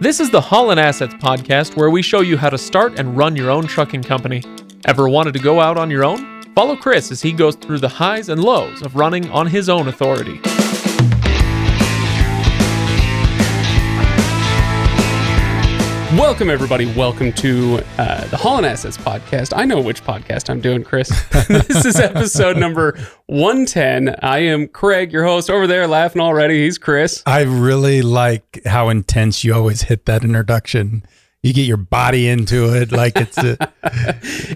This is the Holland Assets podcast where we show you how to start and run your own trucking company. Ever wanted to go out on your own? Follow Chris as he goes through the highs and lows of running on his own authority. Welcome, everybody. Welcome to uh, the Holland Assets podcast. I know which podcast I'm doing, Chris. this is episode number 110. I am Craig, your host. Over there laughing already. He's Chris. I really like how intense you always hit that introduction. You get your body into it like it's a,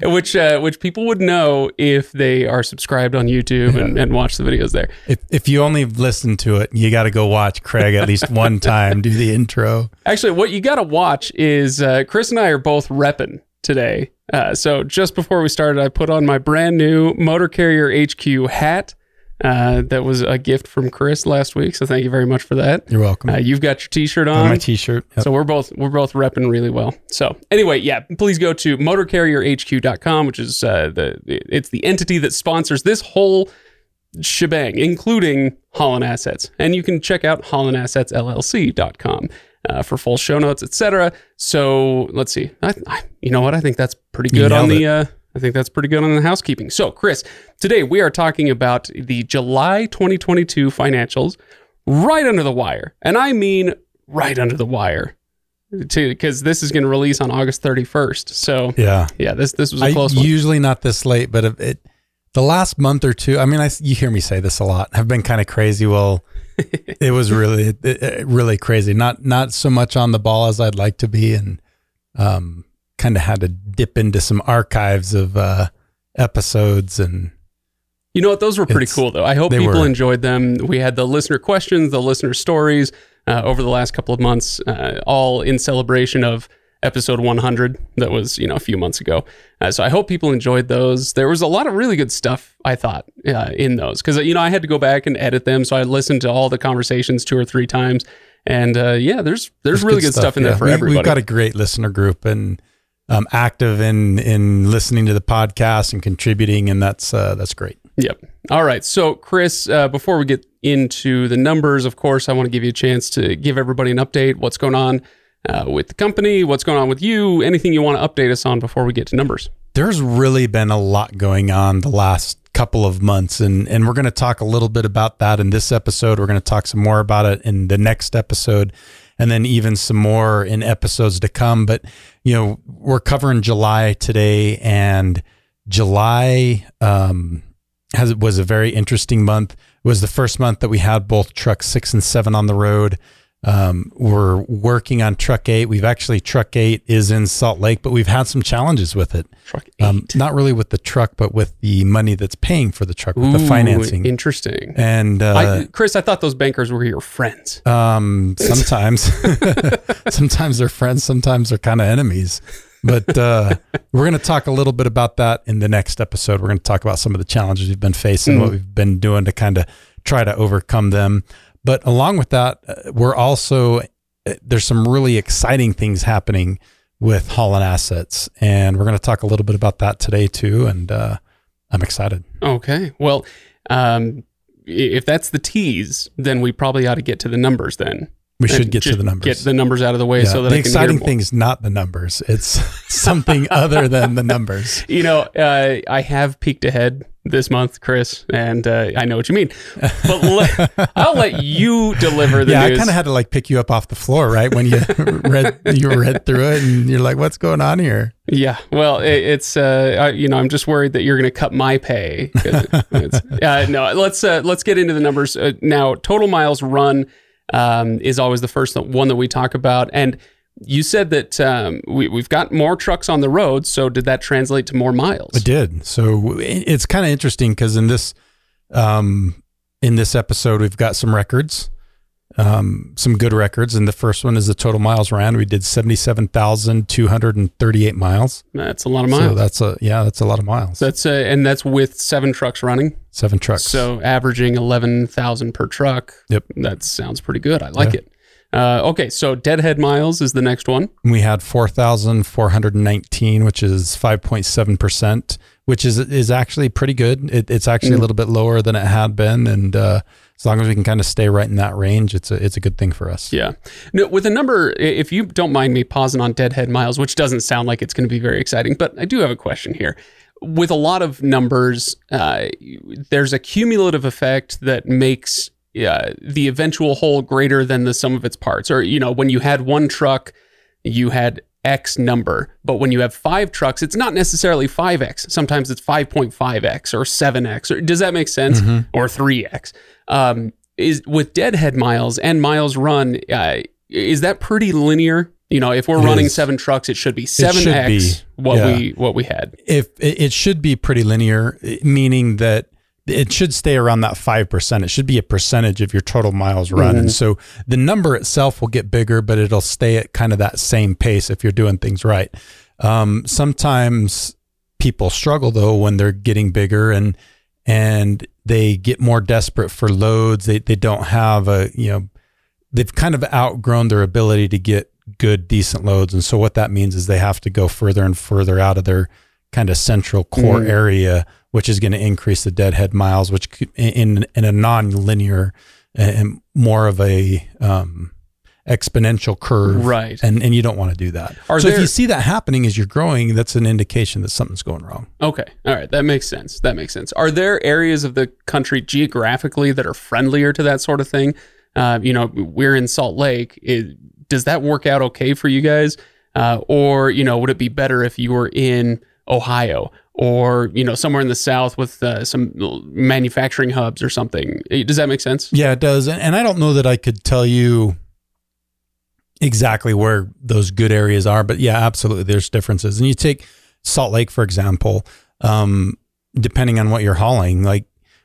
which uh, which people would know if they are subscribed on YouTube and, and watch the videos there. if if you only listen to it, you got to go watch Craig at least one time do the intro. Actually, what you got to watch is uh, Chris and I are both repping today. Uh, so just before we started, I put on my brand new Motor Carrier HQ hat. Uh, that was a gift from Chris last week, so thank you very much for that. You're welcome. Uh, you've got your T-shirt On my t-shirt. Yep. so we're both we're both repping really well. So anyway, yeah, please go to motorcarrierhq.com, which is uh, the it's the entity that sponsors this whole shebang, including Holland Assets, and you can check out hollandassetsllc.com uh, for full show notes, etc. So let's see, I, I, you know what? I think that's pretty good on nailed the. I think that's pretty good on the housekeeping. So, Chris, today we are talking about the July 2022 financials right under the wire. And I mean right under the wire. Too because this is going to release on August 31st. So, yeah. yeah, this this was a I close one. usually not this late, but it, it the last month or two. I mean, I you hear me say this a lot. I've been kind of crazy. Well, it was really it, it- really crazy. Not not so much on the ball as I'd like to be, and um, kind of had to dip into some archives of uh, episodes and You know what? Those were pretty It's- cool, though. I hope people were. enjoyed them. We had the listener questions, the listener stories uh, over the last couple of months, uh, all in celebration of episode 100 that was, you know, a few months ago. Uh, so I hope people enjoyed those. There was a lot of really good stuff, I thought, uh, in those. Because, you know, I had to go back and edit them. So I listened to all the conversations two or three times. And uh, yeah, there's there's really good stuff, in there for we, everybody. We've got a great listener group and um, active in in listening to the podcast and contributing, and that's uh, that's great. Yep. All right. So, Chris, uh, before we get into the numbers, of course, I want to give you a chance to give everybody an update. What's going on uh, with the company? What's going on with you? Anything you want to update us on before we get to numbers? There's really been a lot going on the last couple of months, and and we're going to talk a little bit about that in this episode. We're going to talk some more about it in the next episode, and then even some more in episodes to come. But you know, we're covering July today, and July um, has was a very interesting month. It was the first month that we had both truck six and seven on the road. Um, we're working on truck eight. We've actually truck eight is in Salt Lake, but we've had some challenges with it. Truck eight. Um, not really with the truck, but with the money that's paying for the truck, with the financing. Interesting. and uh, I, Chris, I thought those bankers were your friends. um, sometimes, sometimes they're friends, sometimes they're kind of enemies. But uh, we're going to talk a little bit about that in the next episode. We're going to talk about some of the challenges we've been facing, what we've been doing to kind of try to overcome them. But along with that, uh, we're also uh, there's some really exciting things happening with Holland Assets, and we're going to talk a little bit about that today too. And uh, I'm excited. Okay. Well, um, if that's the tease, then we probably ought to get to the numbers then. We should get to the numbers. Get the numbers out of the way Yeah, so that the I can exciting thing's not the numbers; it's something other than the numbers. You know, uh, I have peeked ahead this month, Chris, and uh, I know what you mean. But let, I'll let you deliver the yeah, news. I kind of had to like pick you up off the floor, right? When you read you read through it, and you're like, "What's going on here?" yeah, well, it, it's uh, I, you know, I'm just worried that you're going to cut my pay. it's- uh, no, let's uh, let's get into the numbers uh, now. Total miles run um, is always the first one that we talk about, and you said that um, we, we've got more trucks on the road. So did that translate to more miles? It did. So it's kind of interesting because in this um, in this episode, we've got some records, um, some good records, and the first one is the total miles ran. We did seventy seven thousand two hundred and thirty eight miles. That's a lot of miles. So that's a yeah, that's a lot of miles. that's uh, and that's with seven trucks running. Seven trucks. So averaging eleven thousand per truck. Yep. That sounds pretty good. I like Yeah. it. Uh, okay, so deadhead miles is the next one. we had 4,419, which is 5.7%, which is is actually pretty good. It, it's actually a Mm. little bit lower than it had been. And uh, as long as we can kind of stay right in that range, it's a it's a good thing for us. Yeah. No, with a number, if you don't mind me pausing on deadhead miles, which doesn't sound like it's going to be very exciting, but I do have a question here. With a lot of numbers, uh, there's a cumulative effect that makes uh, the eventual whole greater than the sum of its parts. Or, you know, when you had one truck, you had X number. But when you have five trucks, it's not necessarily 5X. Sometimes it's 5.5X or 7X. Or does that make sense? Or 3X. Um, is with deadhead miles and miles run, uh, is that pretty linear? You know, if we're It running is. seven trucks, it should be 7X be, what yeah. we what we had. If it, it should be pretty linear, meaning that it should stay around that five percent. It should be a percentage of your total miles run, and so the number itself will get bigger, but it'll stay at kind of that same pace if you're doing things right. Um, sometimes people struggle though when they're getting bigger and and they get more desperate for loads. They they don't have a you know they've kind of outgrown their ability to get good decent loads, and so what that means is they have to go further and further out of their kind of central core Mm. area, which is going to increase the deadhead miles, which in in a non-linear and more of a um, exponential curve, Right. And and you don't want to do that. Are so if you see that happening as you're growing, that's an indication that something's going wrong. Okay. All right. That makes sense. That makes sense. Are there areas of the country geographically that are friendlier to that sort of thing? Uh, you know, we're in Salt Lake. Is, does that work out okay for you guys? Uh, or, you know, would it be better if you were in Ohio or, you know, somewhere in the South with uh, some manufacturing hubs or something? Eh, Does that make sense? Yeah, it does. And, and I don't know that I could tell you exactly where those good areas are, but yeah, absolutely. There's differences. And you take Salt Lake, for example, um, depending on what you're hauling, like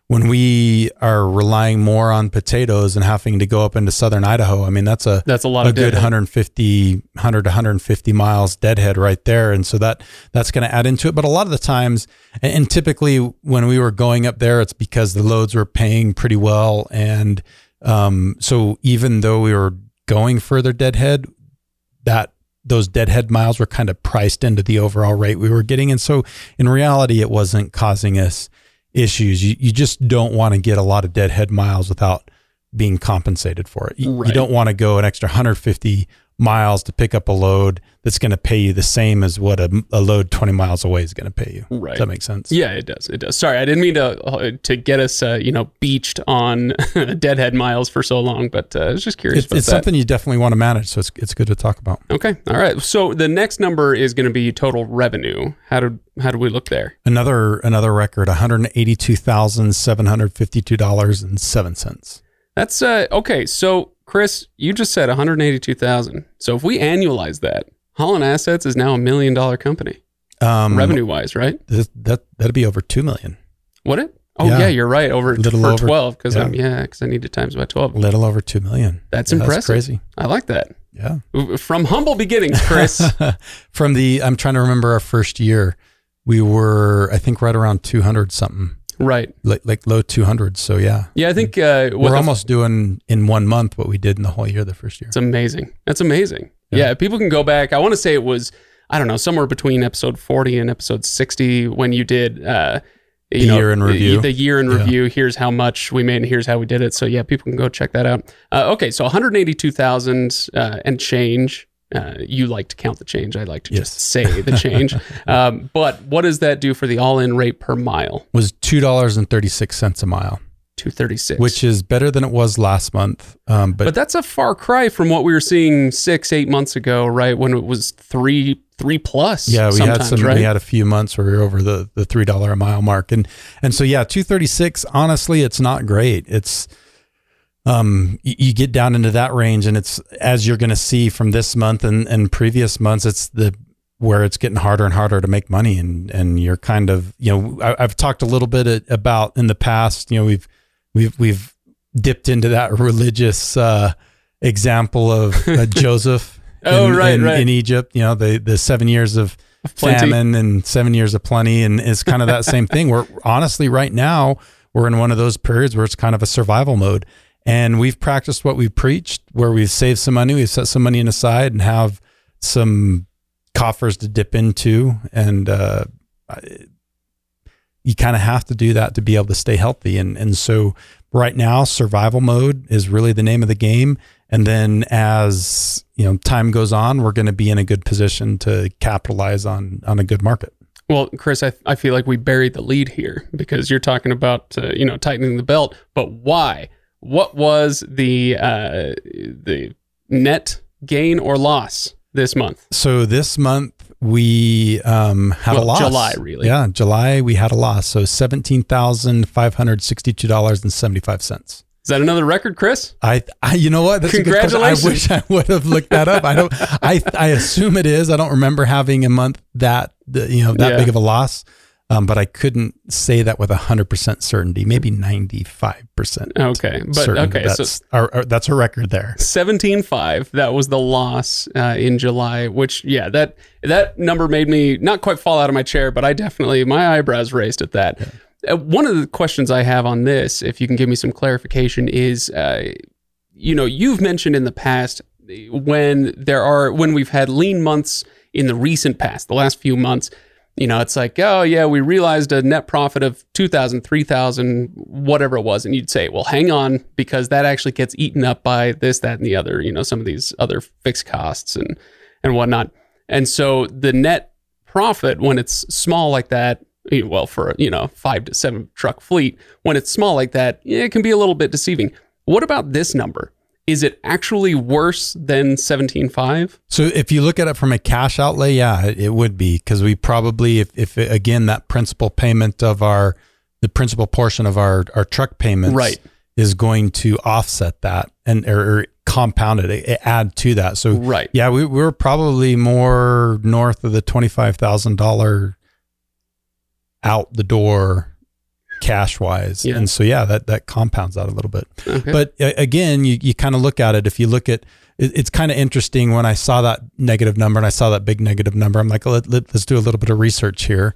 when we are relying more on potatoes and having to go up into southern Idaho, I mean, that's a, That's a lot a of good deadhead. 150 100 to 150 miles deadhead right there. And so that that's going to add into it. But a lot of the times and, and typically when we were going up there it's because the loads were paying pretty well. And um, so even though we were going further deadhead that those deadhead miles were kind of priced into the overall rate we were getting. And so in reality it wasn't causing us issues. You, you just don't want to get a lot of deadhead miles without being compensated for it. You, you don't want to go an extra 150 miles to pick up a load that's going to pay you the same as what a, a load 20 miles away is going to pay you Right. does that make sense Yeah, it does. It does. Sorry, I didn't mean to uh, to get us, uh, you know, beached on deadhead miles for so long, but uh, I was just curious it's, about it's that. something you definitely want to manage so it's, it's good to talk about Okay. All right. So the next number is going to be total revenue. How did how do we look there? another another record $182,752.07 That's uh okay. So Chris, you just said 182,000. So if we annualize that, Holland Assets is now a million dollar company, um, revenue wise, right? This, that that'd be over two million. Would it? Oh yeah, Yeah. you're right. Over Little over- 12 because yeah. I'm yeah because I need to times by 12. Little over two million. That's Yeah, impressive. crazy. I like that. Yeah. From humble beginnings, Chris. From the, I'm trying to remember our first year. We were, I think, right around two hundred something, right. like like low two hundreds. So yeah, Yeah, I think uh, we're the- almost doing in one month what we did in the whole year the first year. It's amazing. That's amazing. Yeah. Yeah. people can go back. I want to say it was, I don't know, somewhere between episode 40 and episode 60 when you did, uh, you The know, year in review. The, year in Yeah. review. Here's how much we made and here's how we did it. So yeah, people can go check that out. Uh, okay, so 182,000 uh, and change. Uh, you like to count the change. I like to Yes. just say the change. um, but what does that do for the all-in rate per mile? Was two dollars and thirty six cents a mile, 236. which is better than it was last month. Um, but, but that's a far cry from what we were seeing six, eight months ago, right? When it was three, three plus. yeah, we had some. right? We had a few months where we were over the the three dollar a mile mark, and and so yeah, two thirty six. Honestly, it's not great. It's um you, you get down into that range, and it's as you're going to see from this month and and previous months, it's the where it's getting harder and harder to make money, and and you're kind of you know I, I've talked a little bit about in the past. You know we've we've we've dipped into that religious uh, example of uh, Joseph. Oh, in, right, in, right. in Egypt, you know the the seven years of plenty. famine and seven years of plenty, and it's kind of that same thing. We're honestly right now we're in one of those periods where it's kind of a survival mode, and we've practiced what we've preached, where we've saved some money, we've set some money aside, and have some coffers to dip into, and uh, you kind of have to do that to be able to stay healthy, and and so right now, survival mode is really the name of the game. And then as you know, time goes on, we're going to be in a good position to capitalize on on a good market. Well, Chris, I, I feel like we buried the lead here because you're talking about uh, you know tightening the belt, but why? What was the uh, the net gain or loss this month? So this month we um, had Well, a loss. July, really. Yeah, July we had a loss. So seventeen thousand five hundred sixty-two dollars and seventy-five cents. Is that another record, Chris? I, I, you know what? That's good. I wish I would have looked that up. I don't. I, I assume it is. I don't remember having a month that you know that Yeah. big of a loss, um, but I couldn't say that with hundred percent certainty. Maybe ninety-five percent. Okay, but okay, so that's our, our- that's a record there. seventeen five. That was the loss uh, in July. Which, yeah, that that number made me not quite fall out of my chair, but I definitely my eyebrows raised at that. Uh, one of the questions I have on this, if you can give me some clarification, is uh, you know you've mentioned in the past when there are when we've had lean months in the recent past, the last few months. You know, it's like, oh yeah, we realized a net profit of 2000, 3000, whatever it was. And you'd say, well, hang on, because that actually gets eaten up by this, that, and the other, you know, some of these other fixed costs and, and whatnot. And so the net profit, when it's small like that, eh, well, for, you know, five to seven truck fleet, when it's small like that, eh, it can be a little bit deceiving. What about this number? Is it actually worse than 17.5? So if you look at it from a cash outlay, yeah, it, would be because we probably, if, if again that principal payment of our, the principal portion of our our truck payments, Right. is going to offset that and or, or compound it, it, add to that. So Right. yeah, we we're probably more north of the twenty five thousand dollar out the door cash wise, Yeah. and so yeah, that that compounds out a little bit. Okay. But uh, again, you, you kind of look at it. If you look at it, it's kind of interesting when I saw that negative number and I saw that big negative number. I'm like, let, let, us do a little bit of research here.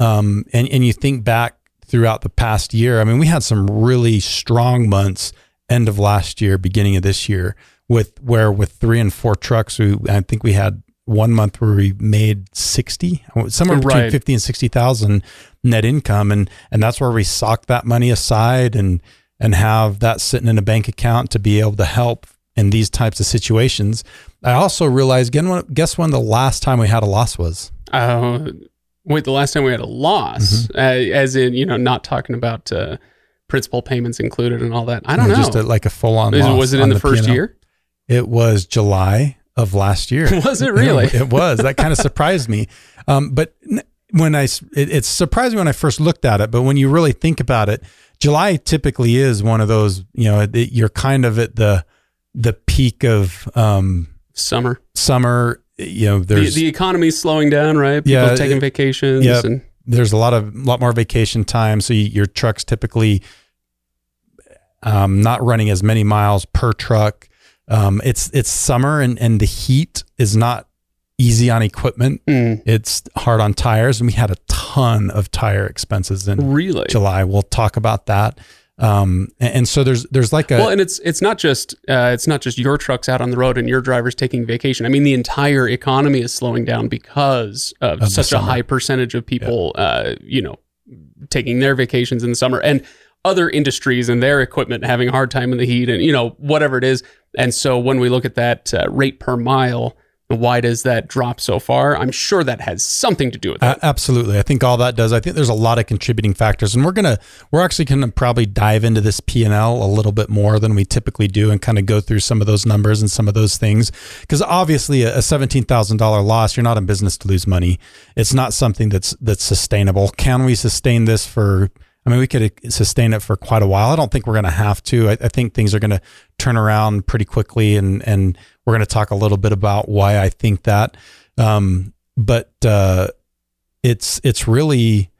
Um, and, and you think back throughout the past year, I mean, we had some really strong months end of last year, beginning of this year, with where with three and four trucks, we, I think we had one month where we made 60, somewhere between Right. 50 and 60,000 net income. And, and that's where we sock that money aside and, and have that sitting in a bank account to be able to help in these types of situations. I also realized, guess when the last time we had a loss was? Uh, wait, the last time we had a loss, Mm-hmm. uh, as in, you know, not talking about uh, principal payments included and all that. I don't know. Just a, like a full on loss. was it in the, first P&L. year? It was July of last year. Was it really? it was. That kind of surprised me. Um, but when I, it, it surprised me when I first looked at it. But when you really think about it, July typically is one of those. You know, it, you're kind of at the the peak of um, Summer. summer. You know, The, there's the economy's slowing down, right? People Yeah, are taking it- vacations. yeah. And, there's a lot of lot more vacation time, so you, your trucks typically um, not running as many miles per truck. Um, it's it's summer and and the heat is not easy on equipment. Mm, It's hard on tires, and we had a ton of tire expenses in really? July. We'll talk about that. Um, and, and so there's there's like a well, and it's it's not just uh, it's not just your trucks out on the road and your drivers taking vacation. I mean, the entire economy is slowing down because of, the such a high percentage of people, uh, you know, taking their vacations in the summer and other industries and their equipment having a hard time in the heat and you know whatever it is. And so when we look at that uh, rate per mile, why does that drop so far? I'm sure that has something to do with it. A- absolutely. I think all that does. I think there's a lot of contributing factors, and we're gonna we're actually gonna probably dive into this P and L a little bit more than we typically do, and kind of go through some of those numbers and some of those things. Because obviously, a, a seventeen thousand dollar loss, you're not in business to lose money. It's not something that's that's sustainable. Can we sustain this for? I mean, we could sustain it for quite a while. I don't think we're going to have to. I, I think things are going to turn around pretty quickly, and and we're going to talk a little bit about why I think that. Um, but uh, it's it's really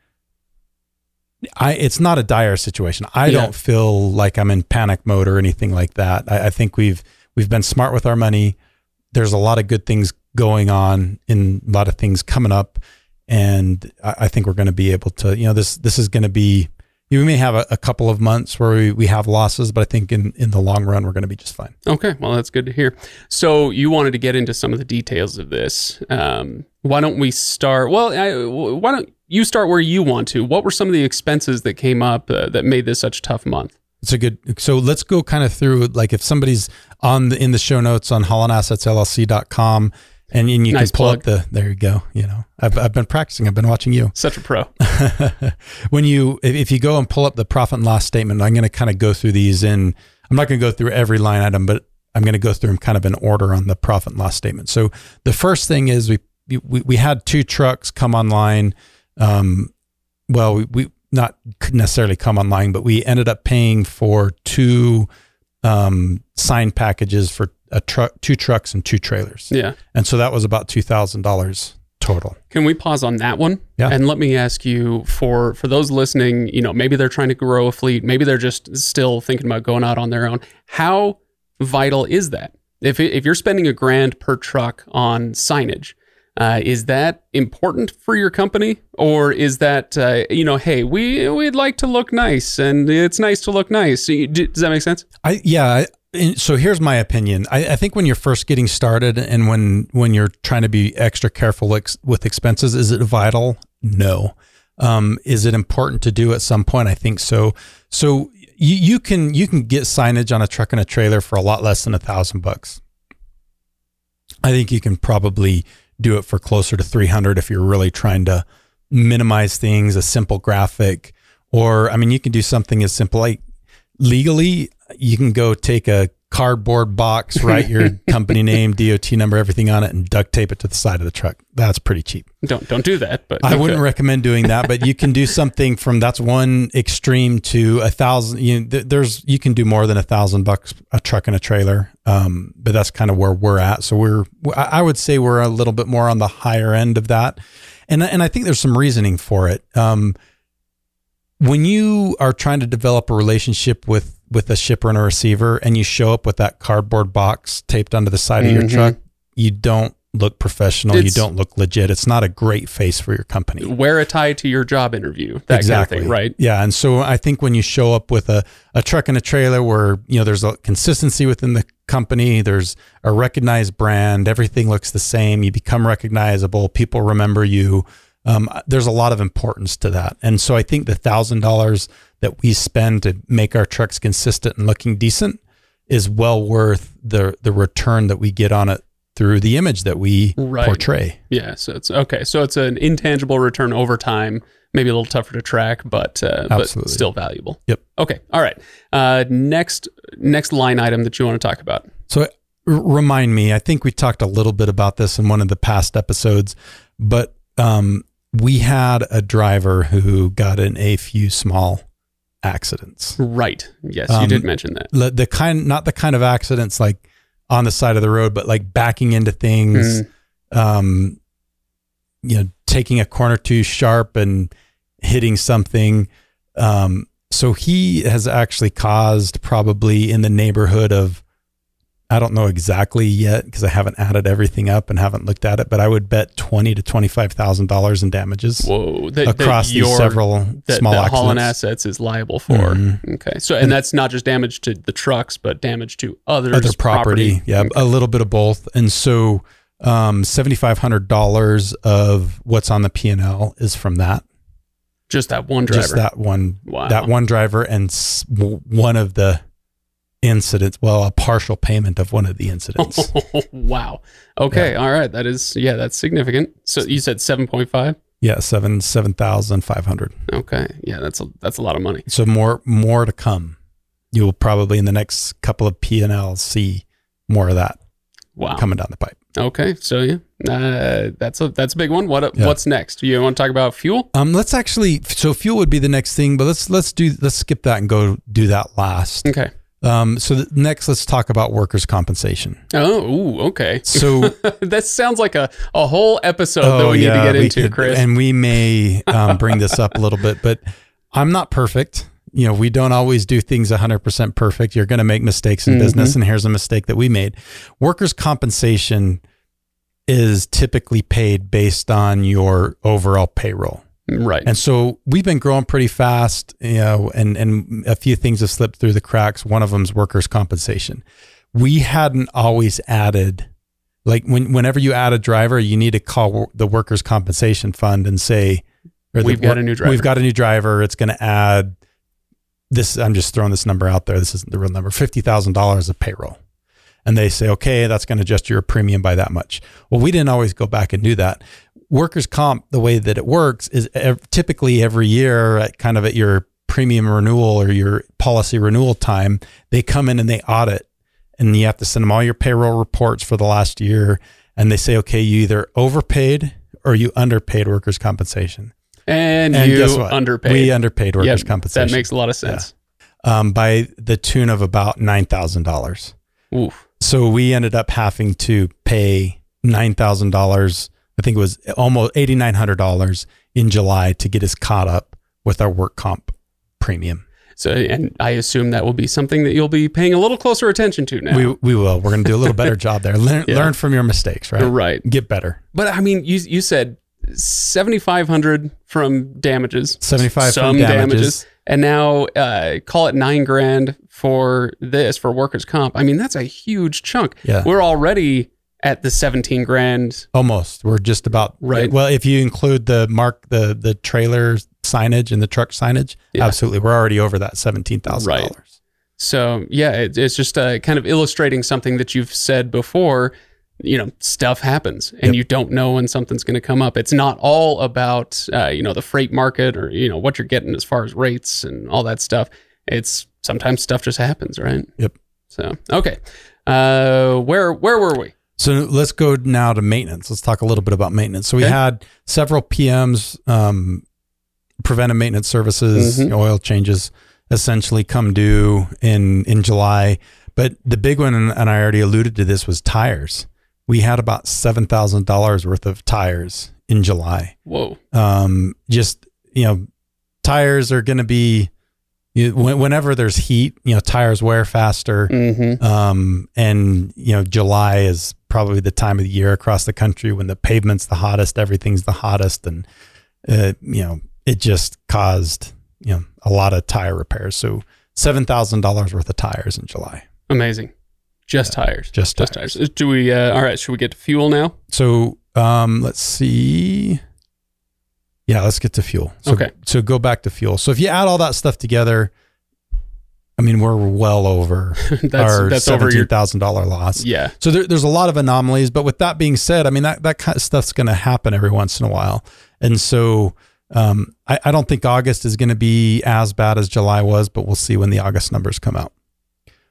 I it's not a dire situation. I Yeah. don't feel like I'm in panic mode or anything like that. I, I think we've we've been smart with our money. There's a lot of good things going on and a lot of things coming up. And I, I think we're going to be able to, you know, this this is going to be we may have a, a couple of months where we, we have losses, but I think in, in the long run we're going to be just fine. Okay, well, that's good to hear. So, you wanted to get into some of the details of this. Um, why don't we start? Well, I, why don't you start where you want to? What were some of the expenses that came up uh, that made this such a tough month? It's a good. So let's go kind of through like if somebody's on the in the show notes on hollandassetsllc.com and, and you Nice can pull plug. up the there you go. You know, I've I've been practicing. I've been watching you. Such a pro. when you if, you go and pull up the profit and loss statement, I'm going to kind of go through these in. I'm not going to go through every line item, but I'm going to go through them kind of in order on the profit and loss statement. So the first thing is we we, we had two trucks come online. Um, well, we, we not necessarily come online, but we ended up paying for two um, sign packages for a truck, two trucks and two trailers, Yeah. and so that was about two thousand dollars total. Can we pause on that one? Yeah. And let me ask you for for those listening, you know, maybe they're trying to grow a fleet, maybe they're just still thinking about going out on their own. How vital is that? If if you're spending a grand per truck on signage, uh, is that important for your company, or is that uh, you know, hey, we we'd like to look nice, and it's nice to look nice. Does that make sense? I yeah. I, so here's my opinion. I, I think when you're first getting started and when when you're trying to be extra careful ex, with expenses, is it vital? No. Um, is it important to do at some point? I think so. So you, you can you can get signage on a truck and a trailer for a lot less than a thousand bucks. I think you can probably do it for closer to 300 if you're really trying to minimize things, a simple graphic, or I mean, you can do something as simple like legally, you can go take a cardboard box, write your company name, DOT number, everything on it, and duct tape it to the side of the truck. That's pretty cheap. Don't don't do that. But I wouldn't could. recommend doing that, but you can do something from that's one extreme to a thousand. You know, th- there's you can do more than a thousand bucks a truck and a trailer, um, but that's kind of where we're at. So we're I I would say we're a little bit more on the higher end of that, and and I think there's some reasoning for it. Um, when you are trying to develop a relationship with with a shipper and a receiver, and you show up with that cardboard box taped onto the side of your Mhm. truck, you don't look professional. It's- you don't look legit. It's not a great face for your company. wear a tie to your job interview. That exactly. kind of thing, right? Yeah. And so I think when you show up with a, a truck and a trailer where, you know, there's a consistency within the company, there's a recognized brand, everything looks the same, you become recognizable, people remember you. Um, there's a lot of importance to that. And so I think the thousand dollars that we spend to make our trucks consistent and looking decent is well worth the the return that we get on it through the image that we Right. portray. Yeah, so it's okay. So it's an intangible return over time, maybe a little tougher to track, but uh, but still valuable. Yep. Okay. All right. Uh, next next line item that you want to talk about. So remind me, I think we talked a little bit about this in one of the past episodes, but um, we had a driver who got in a few small accidents. Right. Yes, you Um, did mention that. The, the kind, not the kind of accidents like on the side of the road, but like backing into things, um, you know, taking a corner too sharp and hitting something. Um, so he has actually caused probably in the neighborhood of, I don't know exactly yet because I haven't added everything up and haven't looked at it, but I would bet twenty to twenty five thousand dollars in damages Whoa. That, across that these several that, small that. Holland Assets is liable for. Mhm. Okay. So and that's not just damage to the trucks, but damage to others' other property. Yeah, Okay. a little bit of both. And so, um, seventy five hundred dollars of what's on the P and L is from that. Just that one driver. Just that one. Wow. That one driver and one of the incidents. Well, a partial payment of one of the incidents. wow. Okay. All right. That is yeah. That's significant. So you said seven point five. yeah, seven seven thousand five hundred. Okay. Yeah. That's a that's a lot of money. So more more to come. You will probably in the next couple of P and L see more of that Wow. coming down the pipe. Okay, so yeah, uh, that's a that's a big one. What Yeah. what's next? You want to talk about fuel? Um, let's actually. So fuel would be the next thing, but let's let's do let's skip that and go do that last. Okay. Um, so next, let's talk about workers' compensation. Oh, ooh, okay. So, that sounds like a, a whole episode that we need to get Oh, we into, Chris. and we may um, bring this up a little bit, but I'm not perfect. You know, we don't always do things 100% perfect. You're going to make mistakes in Mhm. business, and here's a mistake that we made. Workers' compensation is typically paid based on your overall payroll. Right. And so we've been growing pretty fast, you know, and, and a few things have slipped through the cracks. One of them is workers' compensation. We hadn't always added, like when, whenever you add a driver, you need to call the workers' compensation fund and say, We've got a new driver. We've got a new driver. It's going to add this I'm just throwing this number out there. This isn't the real number. Fifty thousand dollars of payroll, and they say, okay, that's going to adjust your premium by that much. Well, we didn't always go back and do that. Workers' comp, the way that it works is ev- typically every year, at kind of at your premium renewal or your policy renewal time, they come in and they audit, and you have to send them all your payroll reports for the last year, and they say, okay, you either overpaid or you underpaid workers' compensation. And, And you guess what? underpaid. We underpaid workers' Yep, compensation. That makes a lot of sense. um, by the tune of about nine thousand dollars. Oof. So we ended up having to pay nine thousand dollars. I think it was almost eighty nine hundred dollars in July to get us caught up with our work comp premium. So, and I assume that will be something that you'll be paying a little closer attention to now. We we will. We're going to do a little better job there. Learn, Yeah. learn from your mistakes, right? right. Get better. But I mean, you you said seventy five hundred from damages, Seventy five some from damages. and now uh, call it nine grand for this for workers' comp. I mean, that's a huge chunk. Yeah. We're already at the seventeen grand. Almost. We're just about Right. Well, if you include the mark the the trailer signage and the truck signage, Yeah. absolutely, we're already over that seventeen thousand dollars. So yeah, it, it's just uh, kind of illustrating something that you've said before. You know, stuff happens, and Yep. you don't know when something's going to come up. It's not all about uh, you know the freight market or you know what you're getting as far as rates and all that stuff. It's sometimes stuff just happens, right? Yep. So okay, uh, where where were we? So let's go now to maintenance. Let's talk a little bit about maintenance. So we Okay. had several PMs, um, preventive maintenance services, Mhm. oil changes, essentially come due in in July. But the big one, and and I already alluded to this, was tires. We had about seven thousand dollars worth of tires in July. Whoa. Um, just you know, tires are going to be you, whenever there's heat. You know, tires wear faster. Mm-hmm. Um, and you know, July is probably the time of the year across the country when the pavement's the hottest, everything's the hottest, and uh, you know, it just caused you know a lot of tire repairs. So seven thousand dollars worth of tires in July. Amazing. Just tires. Just Just tires. tires. Do we? Uh, all right. Should we get to fuel now? So um, let's see. Yeah, let's get to fuel. So, Okay. So go back to fuel. So if you add all that stuff together, I mean, we're well over that's our that's seventeen thousand dollar loss. Yeah. So there, there's a lot of anomalies, but with that being said, I mean that that kind of stuff's going to happen every once in a while, and so um, I, I don't think August is going to be as bad as July was, but we'll see when the August numbers come out.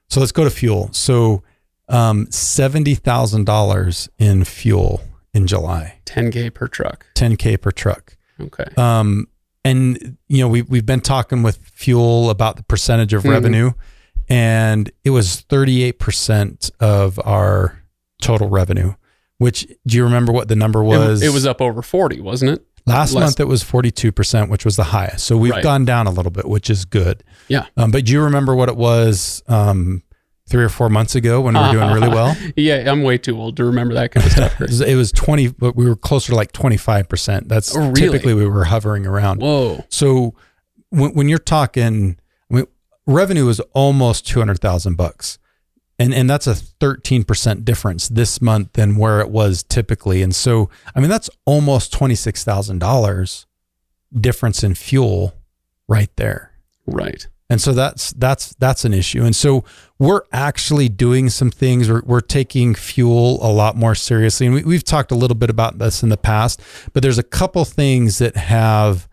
So let's go to fuel. So um, seventy thousand dollars in fuel in July, 10k per truck. ten k per truck. Okay. Um, and you know we we've been talking with fuel about the percentage of Mhm. revenue, and it was thirty eight percent of our total revenue. Which do you remember what the number It- was? It, was up over 40, wasn't it? last less- month. It was forty two percent, which was the highest. So we've Right. gone down a little bit, which is good. Yeah. Um, but do you remember what it was um, three or four months ago when we were doing really well? Yeah, I'm way too old to remember that kind of stuff. It was, it was twenty, but we were closer to like twenty five percent. That's Oh, really? typically we were hovering around. Whoa. So when, when you're talking, I mean, revenue is almost two hundred thousand bucks, and and that's a thirteen percent difference this month than where it was typically. And so, I mean, that's almost twenty six thousand dollars difference in fuel right there. Right. And so that's that's that's an issue. And so we're actually doing some things. We're, we're taking fuel a lot more seriously. And we, we've talked a little bit about this in the past, but there's a couple things that have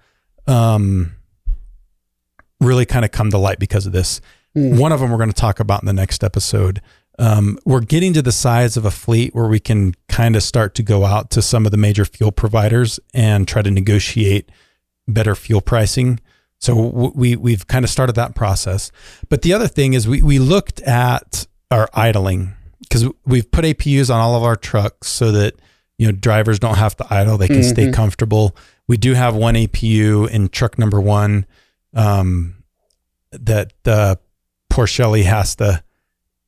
um, really kind of come to light because of this. Mm. One of them we're going to talk about in the next episode. Um, we're getting to the size of a fleet where we can kind of start to go out to some of the major fuel providers and try to negotiate better fuel pricing. So w- we we've kind of started that process. But the other thing is we we looked at our idling because we've put APUs on all of our trucks so that you know drivers don't have to idle; they can stay Mhm. comfortable. We do have one APU in truck number one um, that uh, poor Shelly has to.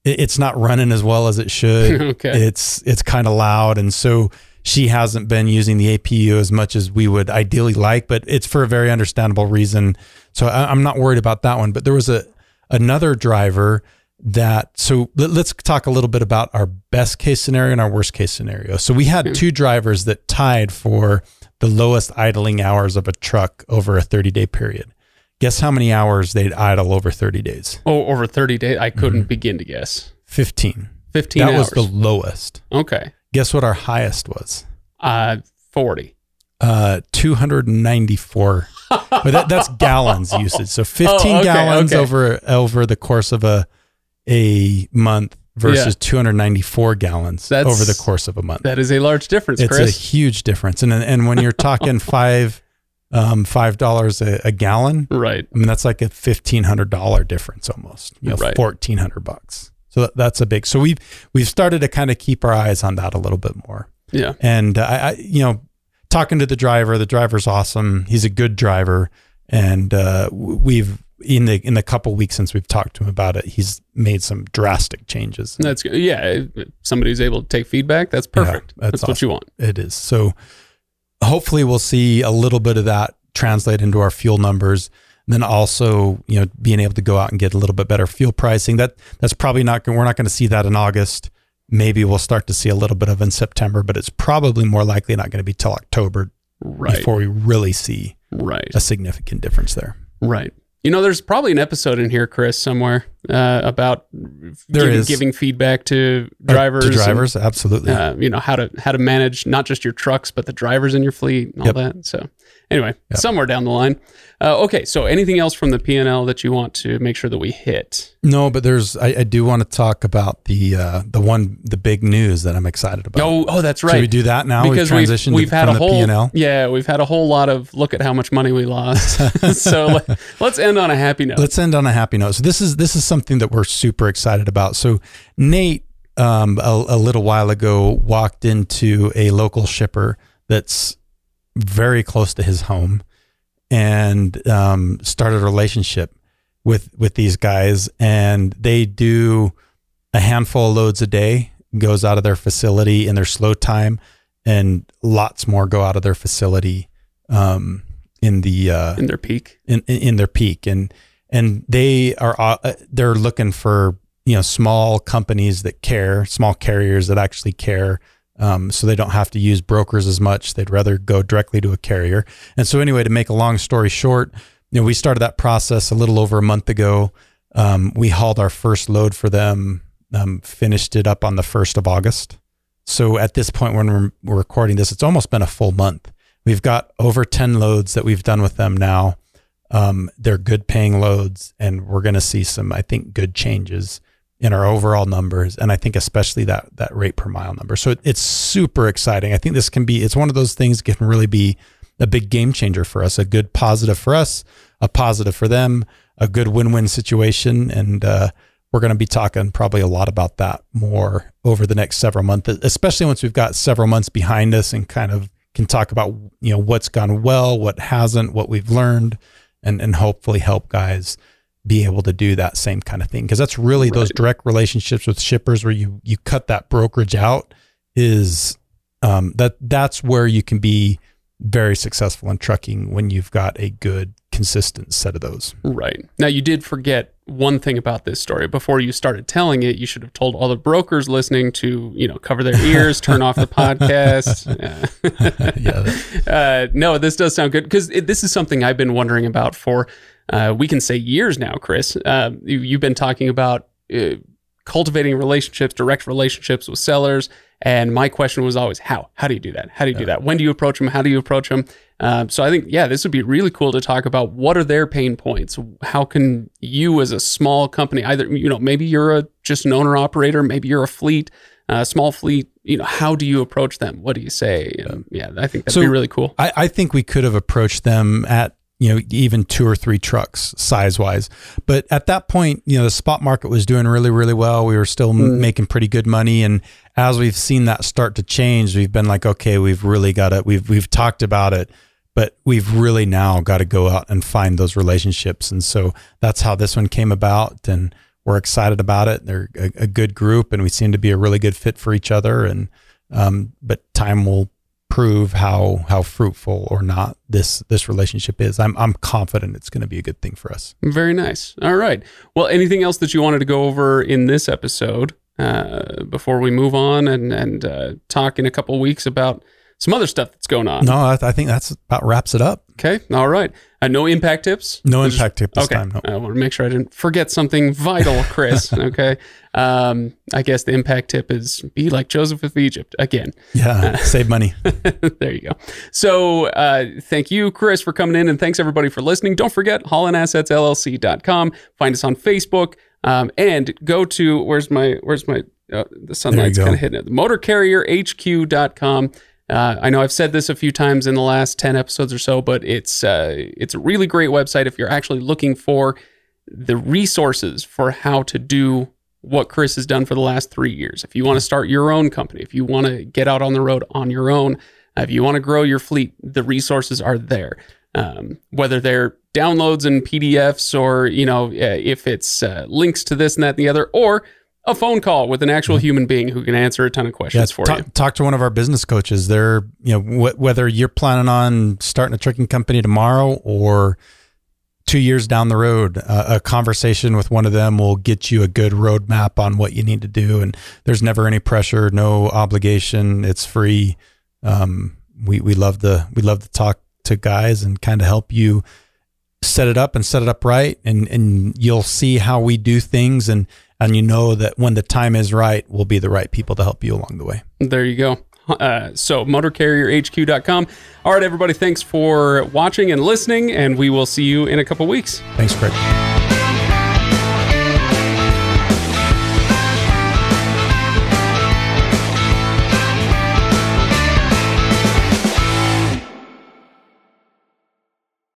it- It's not running as well as it should okay. it's it's kind of loud and so she hasn't been using the APU as much as we would ideally like but it's for a very understandable reason so I, I'm not worried about that one but there was a another driver that so let, us talk a little bit about our best case scenario and our worst case scenario so we had Hmm. two drivers that tied for the lowest idling hours of a truck over a 30 day period Guess how many hours they'd idle over 30 days? Oh, over 30 days. I couldn't begin to guess. 15. 15 that hours. was the lowest. okay. Guess what our highest was? Uh, 40. Uh, 294. but that, that's gallons usage. So 15 Oh, okay, gallons okay. over over the course of a a month versus 294 gallons That's- over the course of a month. That is a large difference, it's a huge difference. And and when you're talking five um, five dollars a, a gallon, right. I mean that's like a fifteen hundred dollar difference almost. You know, Right. fourteen hundred bucks. So that, that's a big. So we've we've started to kind of keep our eyes on that a little bit more. Yeah. And I, I, you know, talking to the driver, the driver's awesome. He's a good driver, and uh, we've in the in the couple weeks since we've talked to him about it, he's made some drastic changes. That's good. Yeah. if Somebody's able to take feedback. That's perfect. Yeah, that's that's what you want. It is. So hopefully we'll see a little bit of that translate into our fuel numbers. Then also, you know, being able to go out and get a little bit better fuel pricing. That that's probably not going we're not going to see that in August. Maybe we'll start to see a little bit of in September, but it's probably more likely not going to be till October Right. before we really see Right. a significant difference there. Right. You know, there's probably an episode in here, Chris, somewhere uh, about There giving, is. giving feedback to Uh, drivers. and, drivers, absolutely. uh, you know how to how to manage not just your trucks but the drivers in your fleet and all Yep. that. So anyway, Yep. somewhere down the line. Uh, okay, so anything else from the P and L that you want to make sure that we hit? no, but there's I, I do want to talk about the uh, the one the big news that I'm excited about. Oh, oh, that's right. Should we do that now? because we've we've, we've to- had from a whole P&L. yeah we've had a whole lot of look at how much money we lost so let, let's end on a happy note Let's end on a happy note. So this is this is something that we're super excited about. So Nate, um, a, a little while ago, walked into a local shipper that's very close to his home, and um, started a relationship with with these guys, and they do a handful of loads a day goes out of their facility in their slow time, and lots more go out of their facility um, in the uh, in their peak? in, in in their peak. And and they are uh, they're looking for you know small companies that care small carriers that actually care um, so they don't have to use brokers as much. They'd rather go directly to a carrier. And so anyway to make a long story short you know we started that process a little over a month ago. Um, we hauled our first load for them um, finished it up on the 1st of august. So at this point when we're, we're recording this it's almost been a full month. We've got over 10 loads that we've done with them now. Um, they're good paying loads and we're going to see some i think good changes in our overall numbers and i think especially that that rate per mile number. So it, it's super exciting. I think this can be it's one of those things can really be a big game changer for us a good positive for us a positive for them a good win-win situation and uh, we're going to be talking probably a lot about that more over the next several months especially once we've got several months behind us and kind of can talk about you know what's gone well what hasn't what we've learned and and hopefully help guys be able to do that same kind of thing. Because that's really those direct relationships with shippers where you you cut that brokerage out is um, that that's where you can be very successful in trucking when you've got a good consistent set of those. Right. Now you did forget one thing about this story. Before you started telling it you should have told all the brokers listening to you know cover their ears turn off the podcast. Yeah. yeah uh, no, this does sound good because this is something I've been wondering about for uh, we can say years now, Chris. Uh, you, you've been talking about uh, cultivating relationships, direct relationships with sellers, and my question was always how? How do you do that? How do you do that? When do you approach them? How do you approach them? Um, so I think yeah, this would be really cool to talk about what are their pain points. How can you, as a small company, either you know maybe you're a just an owner operator, maybe you're a fleet. Uh, small fleet, you know, how do you approach them? What do you say? And, yeah, I think that'd So- be really cool. I, I think we could have approached them at you know even two or three trucks size wise, but at that point, you know the spot market was doing really really well. We were still m making pretty good money, and as we've seen that start to change, we've been like, okay, we've really got to we've we've talked about it, but we've really now got to go out and find those relationships, and so that's how this one came about, and we're excited about it. They're a, a good group, and we seem to be a really good fit for each other, and um, but time will prove how how fruitful or not this this relationship is. I'm I'm confident it's going to be a good thing for us. Very nice. All right. Well, anything else that you wanted to go over in this episode uh, before we move on and and uh, talk in a couple weeks about some other stuff that's going on? No, I, I think that's about wraps it up. Okay. All right. Uh, no impact tips. No impact tip this okay. time. No. I want to make sure I didn't forget something vital, Chris. okay. Um, I guess the impact tip is be like Joseph of Egypt again. Yeah, save money. there you go. So uh, thank you, Chris, for coming in, and thanks everybody for listening. Don't forget hollandassetsllc.com. Find us on Facebook, um, and go to where's my where's my uh, the sunlight's kind of hitting it. Motorcarrierhq.com. Uh, I know I've said this a few times in the last ten episodes or so, but it's uh, it's a really great website if you're actually looking for the resources for how to do what Chris has done for the last three years. If you want to start your own company, if you want to get out on the road on your own, if you want to grow your fleet, the resources are there. Um, whether they're downloads and PDFs, or you know, uh, if it's uh, links to this and that and the other, or a phone call with an actual human being who can answer a ton of questions for talk, you. talk to one of our business coaches. They're, you know, wh- whether you're planning on starting a trucking company tomorrow or two years down the road, uh, a conversation with one of them will get you a good roadmap on what you need to do. And there's never any pressure, no obligation. It's free. Um, we, we love the, we love to talk to guys and kind of help you set it up and set it up right. And, and you'll see how we do things. And, and you know that when the time is right, we'll be the right people to help you along the way. There you go. Uh, so motorcarrierhq.com. All right, everybody. Thanks for watching and listening, and we will see you in a couple weeks. Thanks, Craig.